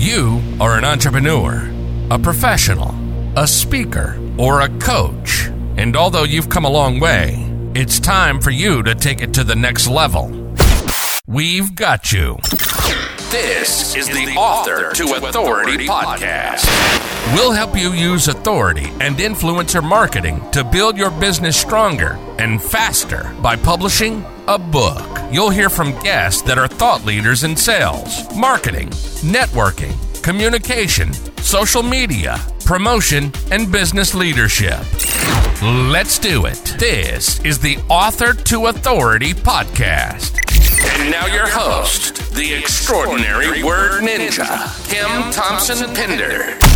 You are an entrepreneur, a professional, a speaker, or a coach. And although you've come a long way, it's time for you to take it to the next level. We've got you. This is the Author to Authority podcast. We'll help you use authority and influencer marketing to build your business stronger and faster by publishing a book. You'll hear from guests that are thought leaders in sales, marketing, networking, communication, social media, promotion, and business leadership. Let's do it. This is the Author to Authority podcast. And now your host, the extraordinary word ninja, Kim Thompson Pinder.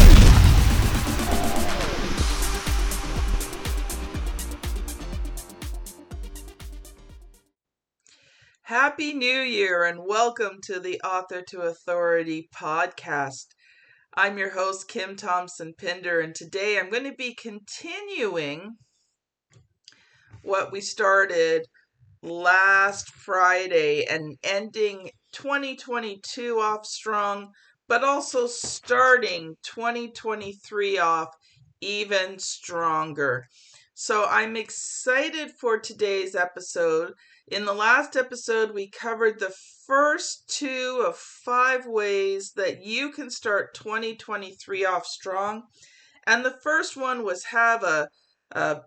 Happy New Year and welcome to the Author to Authority podcast. I'm your host, Kim Thompson Pinder, and today I'm going to be continuing what we started last Friday and ending 2022 off strong, but also starting 2023 off even stronger. So I'm excited for today's episode. In the last episode, we covered the first two of five ways that you can start 2023 off strong. And the first one was have a, a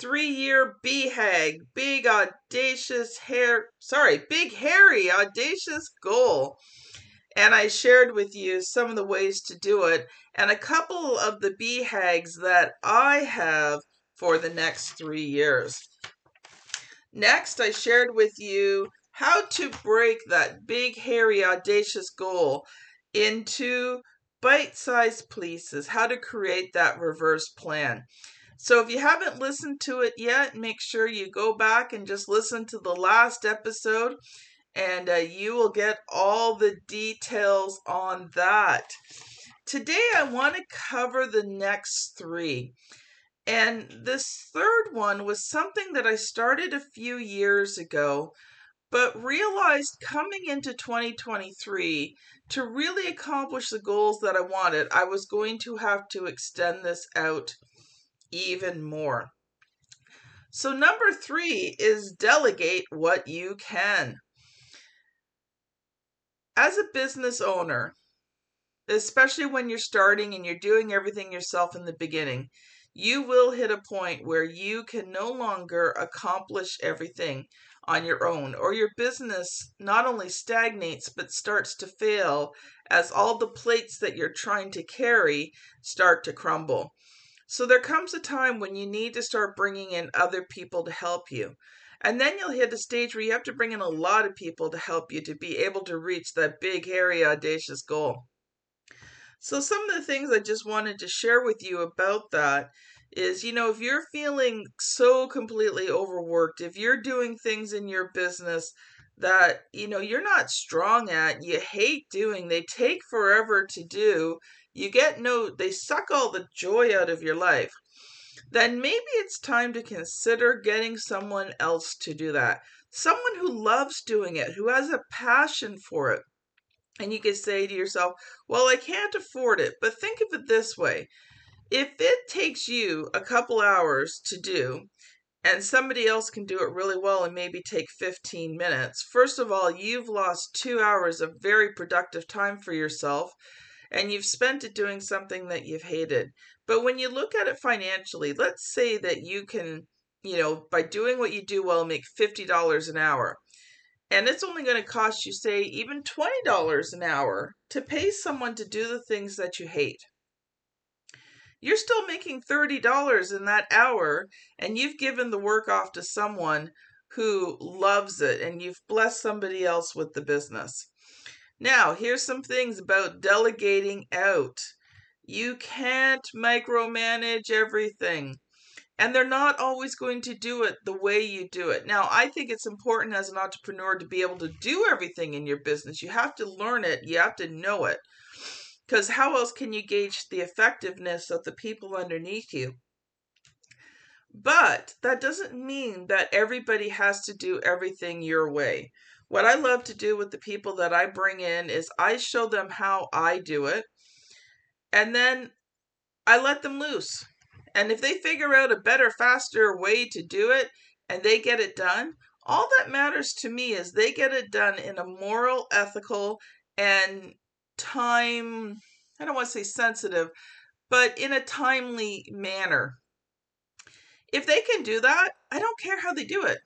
three year BHAG, big audacious hair, sorry, big hairy audacious goal. And I shared with you some of the ways to do it and a couple of the BHAGs that I have for the next three years. Next, I shared with you how to break that big, hairy, audacious goal into bite sized pieces, how to create that reverse plan. So, if you haven't listened to it yet, make sure you go back and just listen to the last episode, and uh, you will get all the details on that. Today, I want to cover the next three. And this third one was something that I started a few years ago, but realized coming into 2023 to really accomplish the goals that I wanted, I was going to have to extend this out even more. So, number three is delegate what you can. As a business owner, especially when you're starting and you're doing everything yourself in the beginning, you will hit a point where you can no longer accomplish everything on your own, or your business not only stagnates but starts to fail as all the plates that you're trying to carry start to crumble. So there comes a time when you need to start bringing in other people to help you. And then you'll hit a stage where you have to bring in a lot of people to help you to be able to reach that big, hairy, audacious goal. So, some of the things I just wanted to share with you about that is you know, if you're feeling so completely overworked, if you're doing things in your business that you know you're not strong at, you hate doing, they take forever to do, you get no, they suck all the joy out of your life, then maybe it's time to consider getting someone else to do that. Someone who loves doing it, who has a passion for it. And you can say to yourself, well, I can't afford it. But think of it this way if it takes you a couple hours to do, and somebody else can do it really well and maybe take 15 minutes, first of all, you've lost two hours of very productive time for yourself and you've spent it doing something that you've hated. But when you look at it financially, let's say that you can, you know, by doing what you do well, make $50 an hour. And it's only going to cost you, say, even $20 an hour to pay someone to do the things that you hate. You're still making $30 in that hour, and you've given the work off to someone who loves it, and you've blessed somebody else with the business. Now, here's some things about delegating out. You can't micromanage everything. And they're not always going to do it the way you do it. Now, I think it's important as an entrepreneur to be able to do everything in your business. You have to learn it, you have to know it. Because how else can you gauge the effectiveness of the people underneath you? But that doesn't mean that everybody has to do everything your way. What I love to do with the people that I bring in is I show them how I do it, and then I let them loose. And if they figure out a better, faster way to do it and they get it done, all that matters to me is they get it done in a moral, ethical, and time, I don't want to say sensitive, but in a timely manner. If they can do that, I don't care how they do it.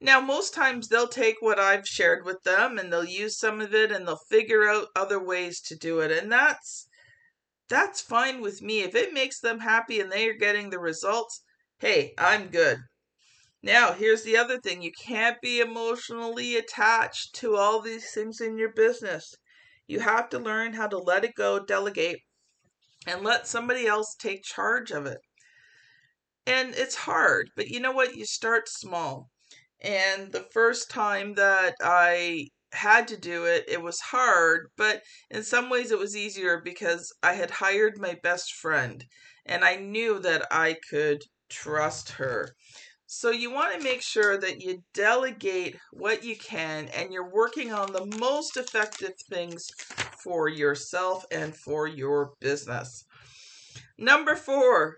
Now, most times they'll take what I've shared with them and they'll use some of it and they'll figure out other ways to do it. And that's that's fine with me. If it makes them happy and they are getting the results, hey, I'm good. Now, here's the other thing you can't be emotionally attached to all these things in your business. You have to learn how to let it go, delegate, and let somebody else take charge of it. And it's hard, but you know what? You start small. And the first time that I had to do it, it was hard, but in some ways it was easier because I had hired my best friend and I knew that I could trust her. So you want to make sure that you delegate what you can and you're working on the most effective things for yourself and for your business. Number four,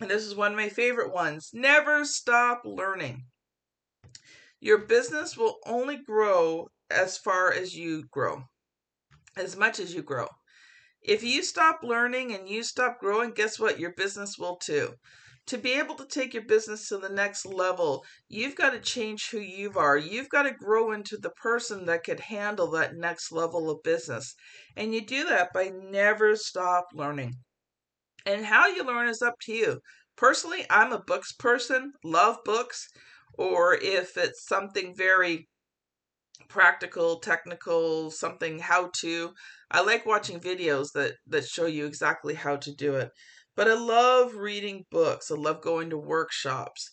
and this is one of my favorite ones never stop learning. Your business will only grow as far as you grow, as much as you grow. If you stop learning and you stop growing, guess what? Your business will too. To be able to take your business to the next level, you've got to change who you are. You've got to grow into the person that could handle that next level of business. And you do that by never stop learning. And how you learn is up to you. Personally, I'm a books person, love books or if it's something very practical, technical, something how to. I like watching videos that that show you exactly how to do it. But I love reading books. I love going to workshops.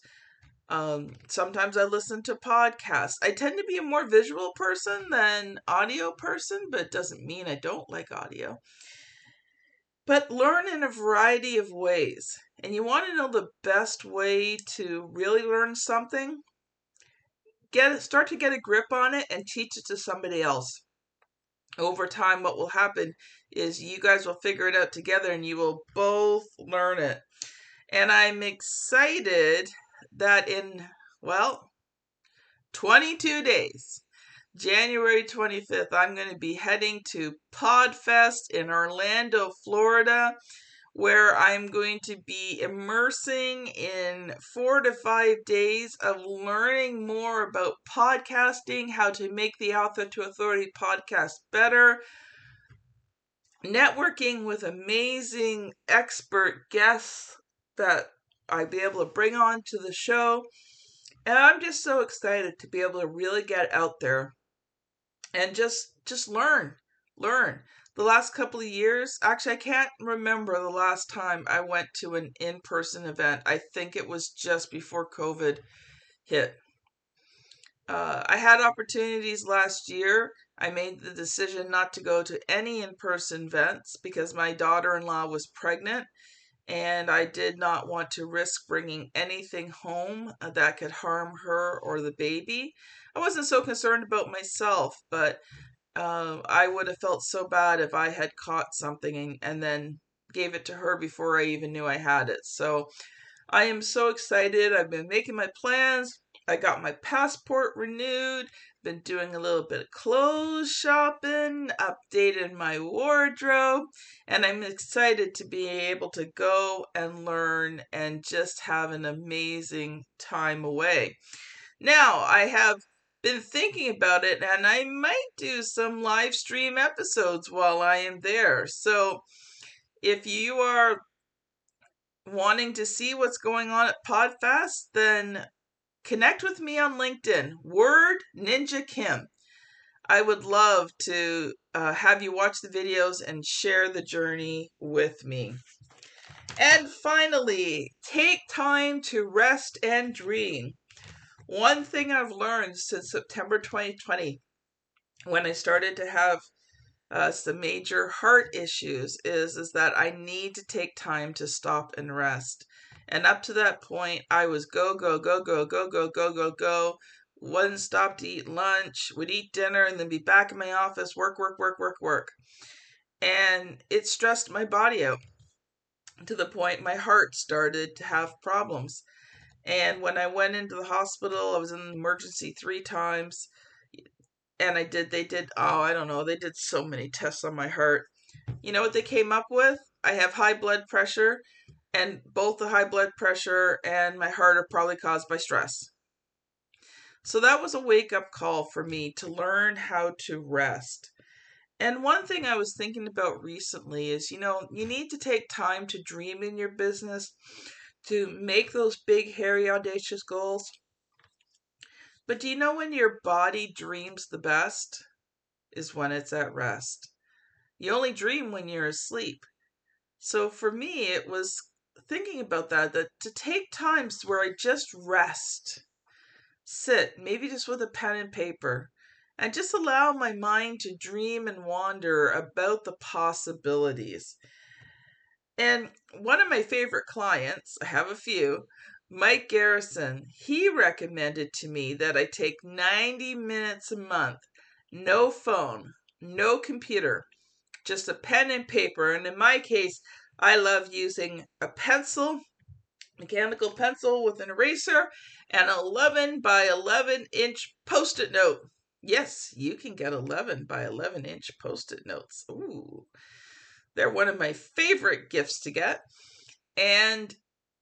Um, sometimes I listen to podcasts. I tend to be a more visual person than audio person, but it doesn't mean I don't like audio. But learn in a variety of ways and you want to know the best way to really learn something, get start to get a grip on it and teach it to somebody else. Over time, what will happen is you guys will figure it out together and you will both learn it. And I'm excited that in, well, 22 days, January 25th, I'm going to be heading to PodFest in Orlando, Florida where I'm going to be immersing in four to five days of learning more about podcasting, how to make the Author to Authority podcast better, networking with amazing expert guests that I'd be able to bring on to the show. And I'm just so excited to be able to really get out there and just just learn, learn the last couple of years, actually, I can't remember the last time I went to an in person event. I think it was just before COVID hit. Uh, I had opportunities last year. I made the decision not to go to any in person events because my daughter in law was pregnant and I did not want to risk bringing anything home that could harm her or the baby. I wasn't so concerned about myself, but um, I would have felt so bad if I had caught something and, and then gave it to her before I even knew I had it. So I am so excited. I've been making my plans. I got my passport renewed, been doing a little bit of clothes shopping, updated my wardrobe, and I'm excited to be able to go and learn and just have an amazing time away. Now, I have been thinking about it and I might do some live stream episodes while I am there. So if you are wanting to see what's going on at PodFest, then connect with me on LinkedIn, Word Ninja Kim. I would love to uh, have you watch the videos and share the journey with me. And finally, take time to rest and dream. One thing I've learned since September 2020, when I started to have uh, some major heart issues, is is that I need to take time to stop and rest. And up to that point, I was go go go go go go go go go wouldn't stop to eat lunch, would eat dinner, and then be back in my office, work, work, work, work, work. And it stressed my body out to the point my heart started to have problems. And when I went into the hospital, I was in emergency three times. And I did, they did, oh, I don't know, they did so many tests on my heart. You know what they came up with? I have high blood pressure, and both the high blood pressure and my heart are probably caused by stress. So that was a wake up call for me to learn how to rest. And one thing I was thinking about recently is you know, you need to take time to dream in your business, to make those big, hairy, audacious goals. But do you know when your body dreams the best? Is when it's at rest. You only dream when you're asleep. So for me, it was thinking about that, that to take times where I just rest, sit, maybe just with a pen and paper, and just allow my mind to dream and wander about the possibilities. And one of my favorite clients, I have a few, Mike Garrison, he recommended to me that I take 90 minutes a month, no phone, no computer, just a pen and paper. And in my case, I love using a pencil, mechanical pencil with an eraser, and 11 by 11 inch post it note. Yes, you can get 11 by 11 inch post it notes. Ooh, they're one of my favorite gifts to get. And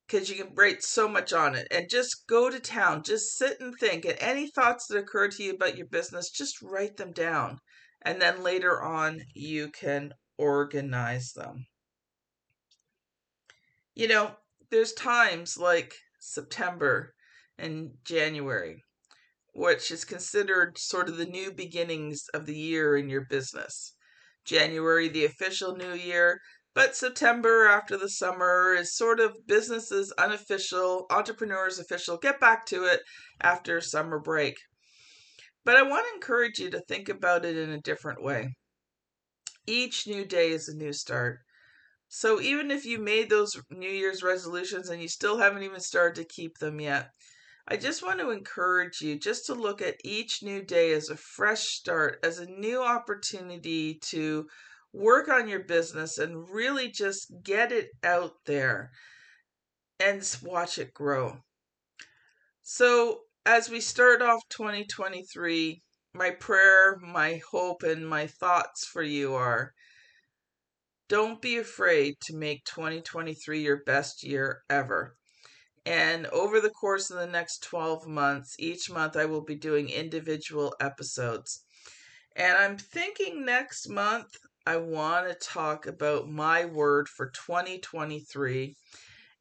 because you can write so much on it and just go to town, just sit and think. And any thoughts that occur to you about your business, just write them down and then later on you can organize them. You know, there's times like September and January, which is considered sort of the new beginnings of the year in your business. January, the official new year, but September after the summer is sort of business's unofficial, entrepreneurs official, get back to it after summer break. But I want to encourage you to think about it in a different way. Each new day is a new start. So even if you made those New Year's resolutions and you still haven't even started to keep them yet, I just want to encourage you just to look at each new day as a fresh start, as a new opportunity to work on your business and really just get it out there and watch it grow. So as we start off 2023, my prayer, my hope, and my thoughts for you are don't be afraid to make 2023 your best year ever. And over the course of the next 12 months, each month I will be doing individual episodes. And I'm thinking next month I want to talk about my word for 2023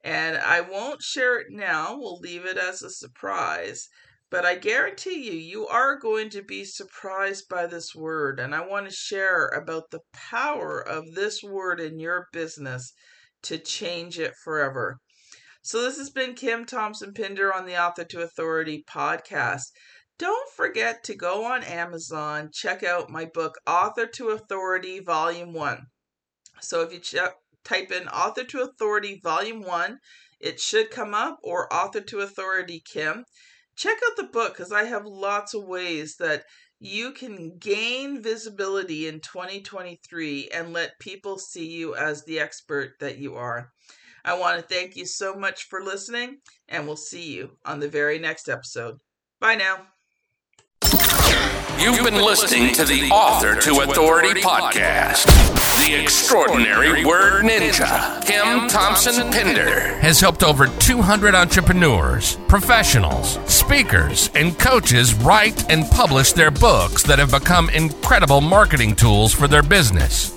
and I won't share it now, we'll leave it as a surprise. But I guarantee you, you are going to be surprised by this word. And I want to share about the power of this word in your business to change it forever. So, this has been Kim Thompson Pinder on the Author to Authority podcast. Don't forget to go on Amazon, check out my book, Author to Authority, Volume 1. So, if you check type in Author to Authority Volume 1. It should come up, or Author to Authority Kim. Check out the book because I have lots of ways that you can gain visibility in 2023 and let people see you as the expert that you are. I want to thank you so much for listening, and we'll see you on the very next episode. Bye now. You've been listening to the Author to Authority podcast. The extraordinary word ninja, Kim Thompson Pinder, has helped over 200 entrepreneurs, professionals, speakers, and coaches write and publish their books that have become incredible marketing tools for their business.